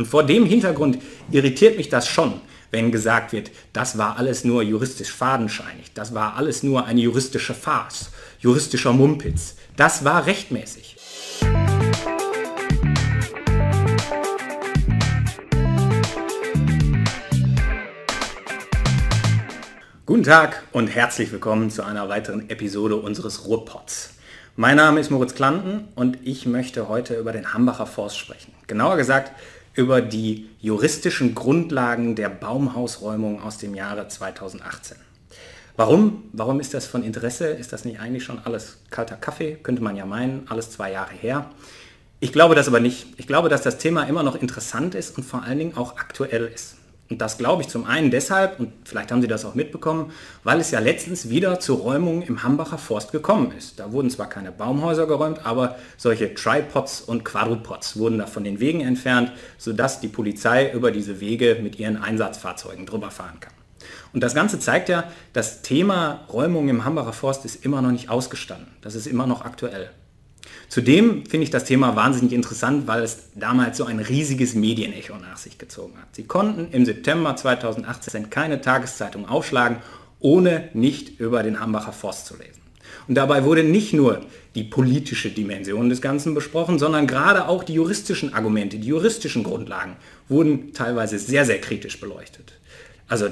Und vor dem Hintergrund irritiert mich das schon, wenn gesagt wird, das war alles nur juristisch fadenscheinig, das war alles nur eine juristische Farce, juristischer Mumpitz. Das war rechtmäßig. Guten Tag und herzlich willkommen zu einer weiteren Episode unseres Ruhrpots. Mein Name ist Moritz Klanten und ich möchte heute über den Hambacher Forst sprechen. Genauer gesagt über die juristischen Grundlagen der Baumhausräumung aus dem Jahre 2018. Warum? Warum ist das von Interesse? Ist das nicht eigentlich schon alles kalter Kaffee? Könnte man ja meinen, alles zwei Jahre her. Ich glaube das aber nicht. Ich glaube, dass das Thema immer noch interessant ist und vor allen Dingen auch aktuell ist. Und das glaube ich zum einen deshalb, und vielleicht haben Sie das auch mitbekommen, weil es ja letztens wieder zu Räumungen im Hambacher Forst gekommen ist. Da wurden zwar keine Baumhäuser geräumt, aber solche Tripods und Quadrupods wurden da von den Wegen entfernt, sodass die Polizei über diese Wege mit ihren Einsatzfahrzeugen drüber fahren kann. Und das Ganze zeigt ja, das Thema Räumung im Hambacher Forst ist immer noch nicht ausgestanden. Das ist immer noch aktuell. Zudem finde ich das Thema wahnsinnig interessant, weil es damals so ein riesiges Medienecho nach sich gezogen hat. Sie konnten im September 2018 keine Tageszeitung aufschlagen, ohne nicht über den Hambacher Forst zu lesen. Und dabei wurde nicht nur die politische Dimension des Ganzen besprochen, sondern gerade auch die juristischen Argumente, die juristischen Grundlagen wurden teilweise sehr, sehr kritisch beleuchtet. Also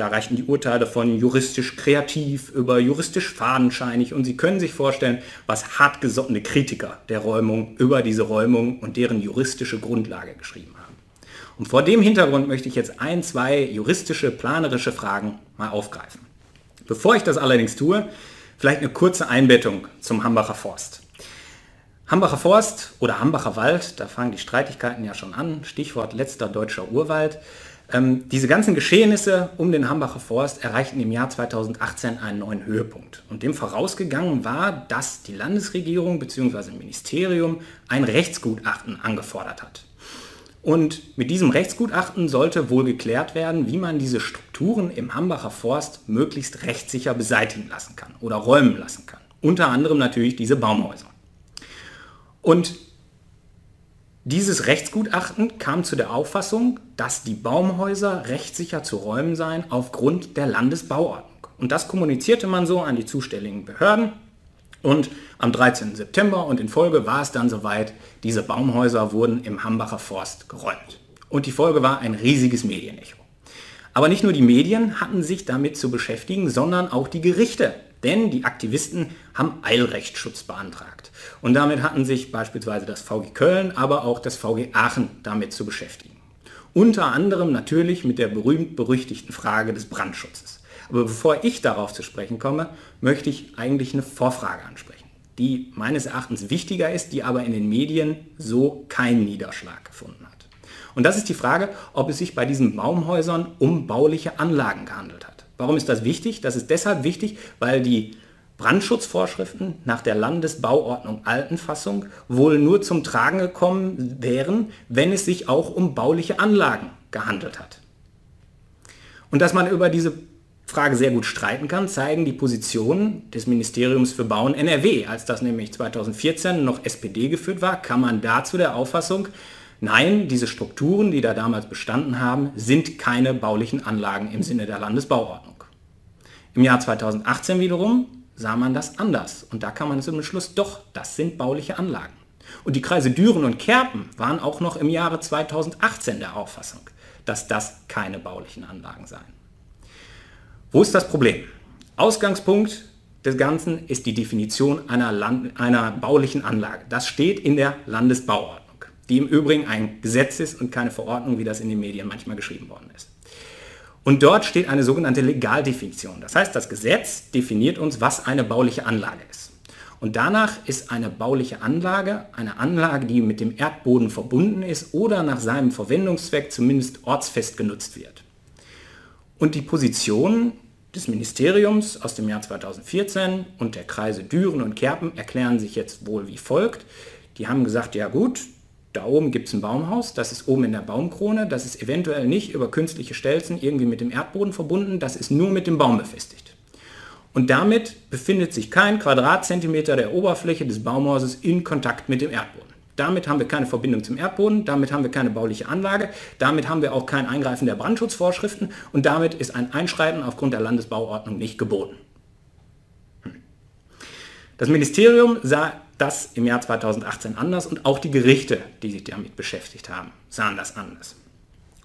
da reichten die Urteile von juristisch kreativ über juristisch fadenscheinig und Sie können sich vorstellen, was hartgesottene Kritiker der Räumung über diese Räumung und deren juristische Grundlage geschrieben haben. Und vor dem Hintergrund möchte ich jetzt ein, zwei juristische, planerische Fragen mal aufgreifen. Bevor ich das allerdings tue, vielleicht eine kurze Einbettung zum Hambacher Forst. Hambacher Forst oder Hambacher Wald, da fangen die Streitigkeiten ja schon an, Stichwort letzter deutscher Urwald. Ähm, diese ganzen Geschehnisse um den Hambacher Forst erreichten im Jahr 2018 einen neuen Höhepunkt. Und dem vorausgegangen war, dass die Landesregierung bzw. Ministerium ein Rechtsgutachten angefordert hat. Und mit diesem Rechtsgutachten sollte wohl geklärt werden, wie man diese Strukturen im Hambacher Forst möglichst rechtssicher beseitigen lassen kann oder räumen lassen kann. Unter anderem natürlich diese Baumhäuser. Und dieses Rechtsgutachten kam zu der Auffassung, dass die Baumhäuser rechtssicher zu räumen seien aufgrund der Landesbauordnung. Und das kommunizierte man so an die zuständigen Behörden. Und am 13. September und in Folge war es dann soweit, diese Baumhäuser wurden im Hambacher Forst geräumt. Und die Folge war ein riesiges Medienecho. Aber nicht nur die Medien hatten sich damit zu beschäftigen, sondern auch die Gerichte. Denn die Aktivisten haben Eilrechtsschutz beantragt. Und damit hatten sich beispielsweise das VG Köln, aber auch das VG Aachen damit zu beschäftigen. Unter anderem natürlich mit der berühmt-berüchtigten Frage des Brandschutzes. Aber bevor ich darauf zu sprechen komme, möchte ich eigentlich eine Vorfrage ansprechen, die meines Erachtens wichtiger ist, die aber in den Medien so keinen Niederschlag gefunden hat. Und das ist die Frage, ob es sich bei diesen Baumhäusern um bauliche Anlagen gehandelt hat. Warum ist das wichtig? Das ist deshalb wichtig, weil die Brandschutzvorschriften nach der Landesbauordnung Altenfassung wohl nur zum Tragen gekommen wären, wenn es sich auch um bauliche Anlagen gehandelt hat. Und dass man über diese Frage sehr gut streiten kann, zeigen die Positionen des Ministeriums für Bauen NRW. Als das nämlich 2014 noch SPD geführt war, kam man dazu der Auffassung, Nein, diese Strukturen, die da damals bestanden haben, sind keine baulichen Anlagen im Sinne der Landesbauordnung. Im Jahr 2018 wiederum sah man das anders und da kam man zum Schluss, doch, das sind bauliche Anlagen. Und die Kreise Düren und Kerpen waren auch noch im Jahre 2018 der Auffassung, dass das keine baulichen Anlagen seien. Wo ist das Problem? Ausgangspunkt des Ganzen ist die Definition einer, Land einer baulichen Anlage. Das steht in der Landesbauordnung die im Übrigen ein Gesetz ist und keine Verordnung, wie das in den Medien manchmal geschrieben worden ist. Und dort steht eine sogenannte Legaldefinition. Das heißt, das Gesetz definiert uns, was eine bauliche Anlage ist. Und danach ist eine bauliche Anlage eine Anlage, die mit dem Erdboden verbunden ist oder nach seinem Verwendungszweck zumindest ortsfest genutzt wird. Und die Position des Ministeriums aus dem Jahr 2014 und der Kreise Düren und Kerpen erklären sich jetzt wohl wie folgt. Die haben gesagt, ja gut, da oben gibt es ein Baumhaus, das ist oben in der Baumkrone, das ist eventuell nicht über künstliche Stelzen irgendwie mit dem Erdboden verbunden, das ist nur mit dem Baum befestigt. Und damit befindet sich kein Quadratzentimeter der Oberfläche des Baumhauses in Kontakt mit dem Erdboden. damit haben wir keine Verbindung zum Erdboden, damit haben wir keine bauliche Anlage, damit haben wir auch kein Eingreifen der Brandschutzvorschriften und damit ist ein Einschreiten aufgrund der Landesbauordnung nicht geboten. Das Ministerium sah das im Jahr 2018 anders und auch die Gerichte, die sich damit beschäftigt haben, sahen das anders.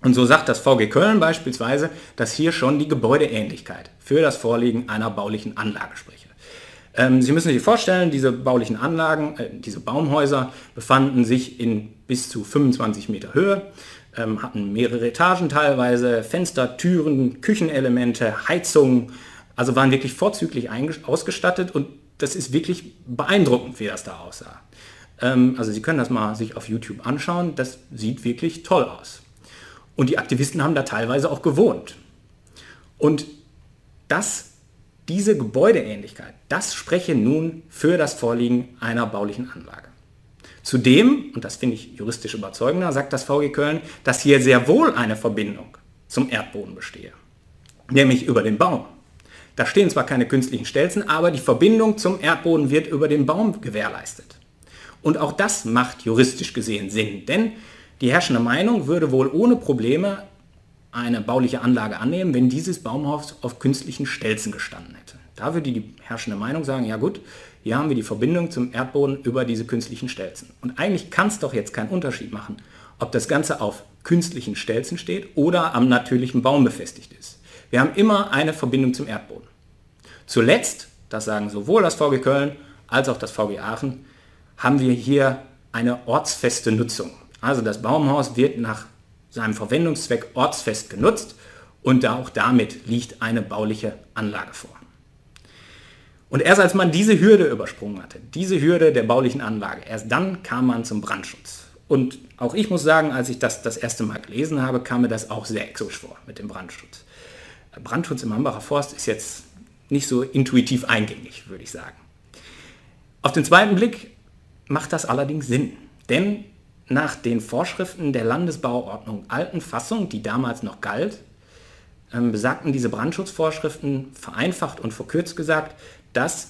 Und so sagt das VG Köln beispielsweise, dass hier schon die Gebäudeähnlichkeit für das Vorliegen einer baulichen Anlage spreche. Ähm, Sie müssen sich vorstellen, diese baulichen Anlagen, äh, diese Baumhäuser befanden sich in bis zu 25 Meter Höhe, ähm, hatten mehrere Etagen teilweise, Fenster, Türen, Küchenelemente, Heizungen, also waren wirklich vorzüglich ausgestattet und das ist wirklich beeindruckend, wie das da aussah. Ähm, also Sie können das mal sich auf YouTube anschauen, das sieht wirklich toll aus. Und die Aktivisten haben da teilweise auch gewohnt. Und das, diese Gebäudeähnlichkeit, das spreche nun für das Vorliegen einer baulichen Anlage. Zudem, und das finde ich juristisch überzeugender, sagt das VG Köln, dass hier sehr wohl eine Verbindung zum Erdboden bestehe, nämlich über den Baum. Da stehen zwar keine künstlichen Stelzen, aber die Verbindung zum Erdboden wird über den Baum gewährleistet. Und auch das macht juristisch gesehen Sinn, denn die herrschende Meinung würde wohl ohne Probleme eine bauliche Anlage annehmen, wenn dieses Baumhaus auf künstlichen Stelzen gestanden hätte. Da würde die herrschende Meinung sagen, ja gut, hier haben wir die Verbindung zum Erdboden über diese künstlichen Stelzen. Und eigentlich kann es doch jetzt keinen Unterschied machen, ob das Ganze auf künstlichen Stelzen steht oder am natürlichen Baum befestigt ist. Wir haben immer eine Verbindung zum Erdboden. Zuletzt, das sagen sowohl das VG Köln als auch das VG Aachen, haben wir hier eine ortsfeste Nutzung. Also das Baumhaus wird nach seinem Verwendungszweck ortsfest genutzt und auch damit liegt eine bauliche Anlage vor. Und erst als man diese Hürde übersprungen hatte, diese Hürde der baulichen Anlage, erst dann kam man zum Brandschutz. Und auch ich muss sagen, als ich das das erste Mal gelesen habe, kam mir das auch sehr exotisch vor mit dem Brandschutz. Brandschutz im Hambacher Forst ist jetzt nicht so intuitiv eingängig, würde ich sagen. Auf den zweiten Blick macht das allerdings Sinn, denn nach den Vorschriften der Landesbauordnung alten Fassung, die damals noch galt, ähm, besagten diese Brandschutzvorschriften vereinfacht und verkürzt gesagt, dass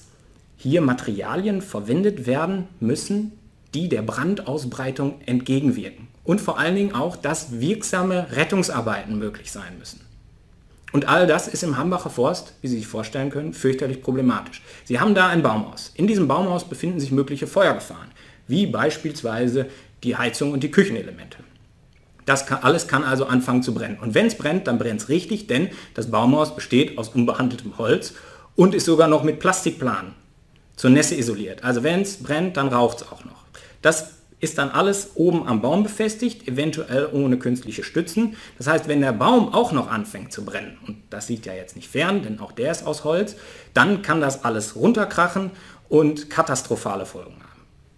hier Materialien verwendet werden müssen, die der Brandausbreitung entgegenwirken. Und vor allen Dingen auch, dass wirksame Rettungsarbeiten möglich sein müssen. Und all das ist im Hambacher Forst, wie Sie sich vorstellen können, fürchterlich problematisch. Sie haben da ein Baumhaus. In diesem Baumhaus befinden sich mögliche Feuergefahren, wie beispielsweise die Heizung und die Küchenelemente. Das kann, alles kann also anfangen zu brennen. Und wenn es brennt, dann brennt es richtig, denn das Baumhaus besteht aus unbehandeltem Holz und ist sogar noch mit Plastikplanen zur Nässe isoliert. Also wenn es brennt, dann raucht es auch noch. Das ist dann alles oben am Baum befestigt, eventuell ohne künstliche Stützen. Das heißt, wenn der Baum auch noch anfängt zu brennen, und das liegt ja jetzt nicht fern, denn auch der ist aus Holz, dann kann das alles runterkrachen und katastrophale Folgen haben.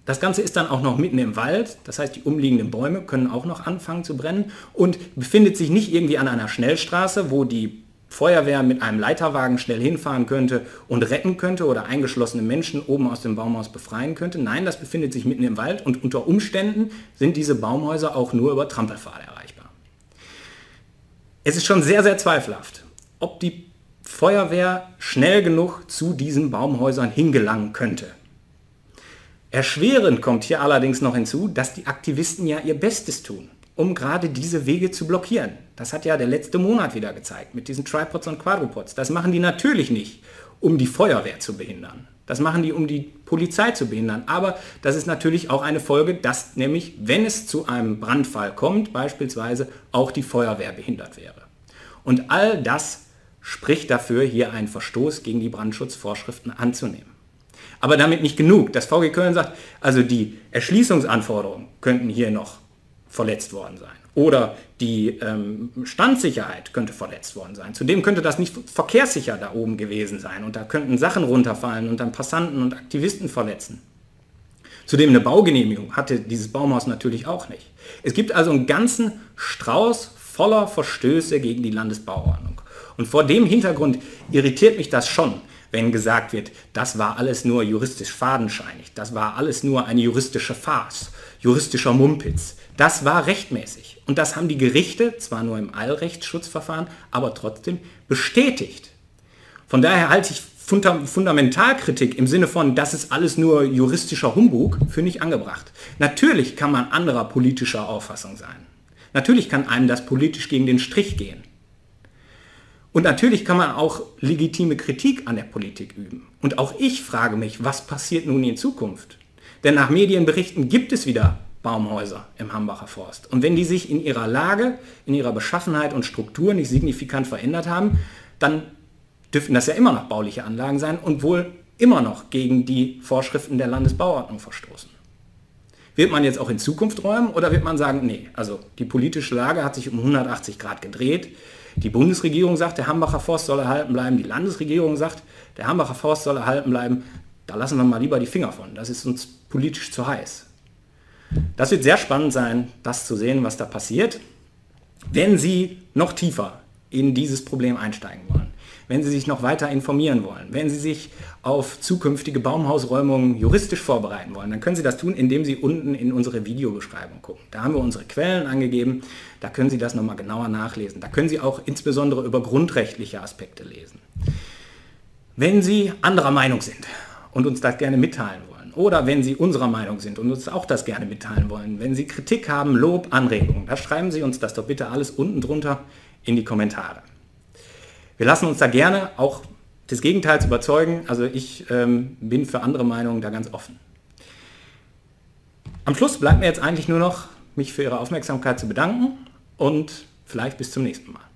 Das Ganze ist dann auch noch mitten im Wald, das heißt die umliegenden Bäume können auch noch anfangen zu brennen und befindet sich nicht irgendwie an einer Schnellstraße, wo die Feuerwehr mit einem Leiterwagen schnell hinfahren könnte und retten könnte oder eingeschlossene Menschen oben aus dem Baumhaus befreien könnte. Nein, das befindet sich mitten im Wald und unter Umständen sind diese Baumhäuser auch nur über Trampelpfade erreichbar. Es ist schon sehr, sehr zweifelhaft, ob die Feuerwehr schnell genug zu diesen Baumhäusern hingelangen könnte. Erschwerend kommt hier allerdings noch hinzu, dass die Aktivisten ja ihr Bestes tun, um gerade diese Wege zu blockieren. Das hat ja der letzte Monat wieder gezeigt mit diesen Tripods und Quadrupods. Das machen die natürlich nicht, um die Feuerwehr zu behindern. Das machen die, um die Polizei zu behindern. Aber das ist natürlich auch eine Folge, dass nämlich, wenn es zu einem Brandfall kommt, beispielsweise auch die Feuerwehr behindert wäre. Und all das spricht dafür, hier einen Verstoß gegen die Brandschutzvorschriften anzunehmen. Aber damit nicht genug. Das VG Köln sagt, also die Erschließungsanforderungen könnten hier noch verletzt worden sein. Oder die ähm, Standsicherheit könnte verletzt worden sein. Zudem könnte das nicht verkehrssicher da oben gewesen sein. Und da könnten Sachen runterfallen und dann Passanten und Aktivisten verletzen. Zudem eine Baugenehmigung hatte dieses Baumhaus natürlich auch nicht. Es gibt also einen ganzen Strauß voller Verstöße gegen die Landesbauordnung. Und vor dem Hintergrund irritiert mich das schon, wenn gesagt wird, das war alles nur juristisch fadenscheinig, das war alles nur eine juristische Farce, juristischer Mumpitz. Das war rechtmäßig. Und das haben die Gerichte, zwar nur im Eilrechtsschutzverfahren, aber trotzdem bestätigt. Von daher halte ich Fundamentalkritik im Sinne von, das ist alles nur juristischer Humbug, finde ich angebracht. Natürlich kann man anderer politischer Auffassung sein. Natürlich kann einem das politisch gegen den Strich gehen. Und natürlich kann man auch legitime Kritik an der Politik üben. Und auch ich frage mich, was passiert nun in Zukunft? Denn nach Medienberichten gibt es wieder Baumhäuser im Hambacher Forst. Und wenn die sich in ihrer Lage, in ihrer Beschaffenheit und Struktur nicht signifikant verändert haben, dann dürften das ja immer noch bauliche Anlagen sein und wohl immer noch gegen die Vorschriften der Landesbauordnung verstoßen. Wird man jetzt auch in Zukunft räumen oder wird man sagen, nee, also die politische Lage hat sich um 180 Grad gedreht. Die Bundesregierung sagt, der Hambacher Forst soll erhalten bleiben. Die Landesregierung sagt, der Hambacher Forst soll erhalten bleiben. Da lassen wir mal lieber die Finger von. Das ist uns politisch zu heiß. Das wird sehr spannend sein, das zu sehen, was da passiert, wenn Sie noch tiefer in dieses Problem einsteigen wollen, wenn Sie sich noch weiter informieren wollen, wenn Sie sich auf zukünftige Baumhausräumungen juristisch vorbereiten wollen, dann können Sie das tun, indem Sie unten in unsere Videobeschreibung gucken. Da haben wir unsere Quellen angegeben, da können Sie das nochmal genauer nachlesen. Da können Sie auch insbesondere über grundrechtliche Aspekte lesen. Wenn Sie anderer Meinung sind und uns das gerne mitteilen wollen, oder wenn Sie unserer Meinung sind und uns auch das gerne mitteilen wollen, wenn Sie Kritik haben, Lob, Anregungen, da schreiben Sie uns das doch bitte alles unten drunter in die Kommentare. Wir lassen uns da gerne auch des Gegenteils überzeugen. Also ich ähm, bin für andere Meinungen da ganz offen. Am Schluss bleibt mir jetzt eigentlich nur noch, mich für Ihre Aufmerksamkeit zu bedanken und vielleicht bis zum nächsten Mal.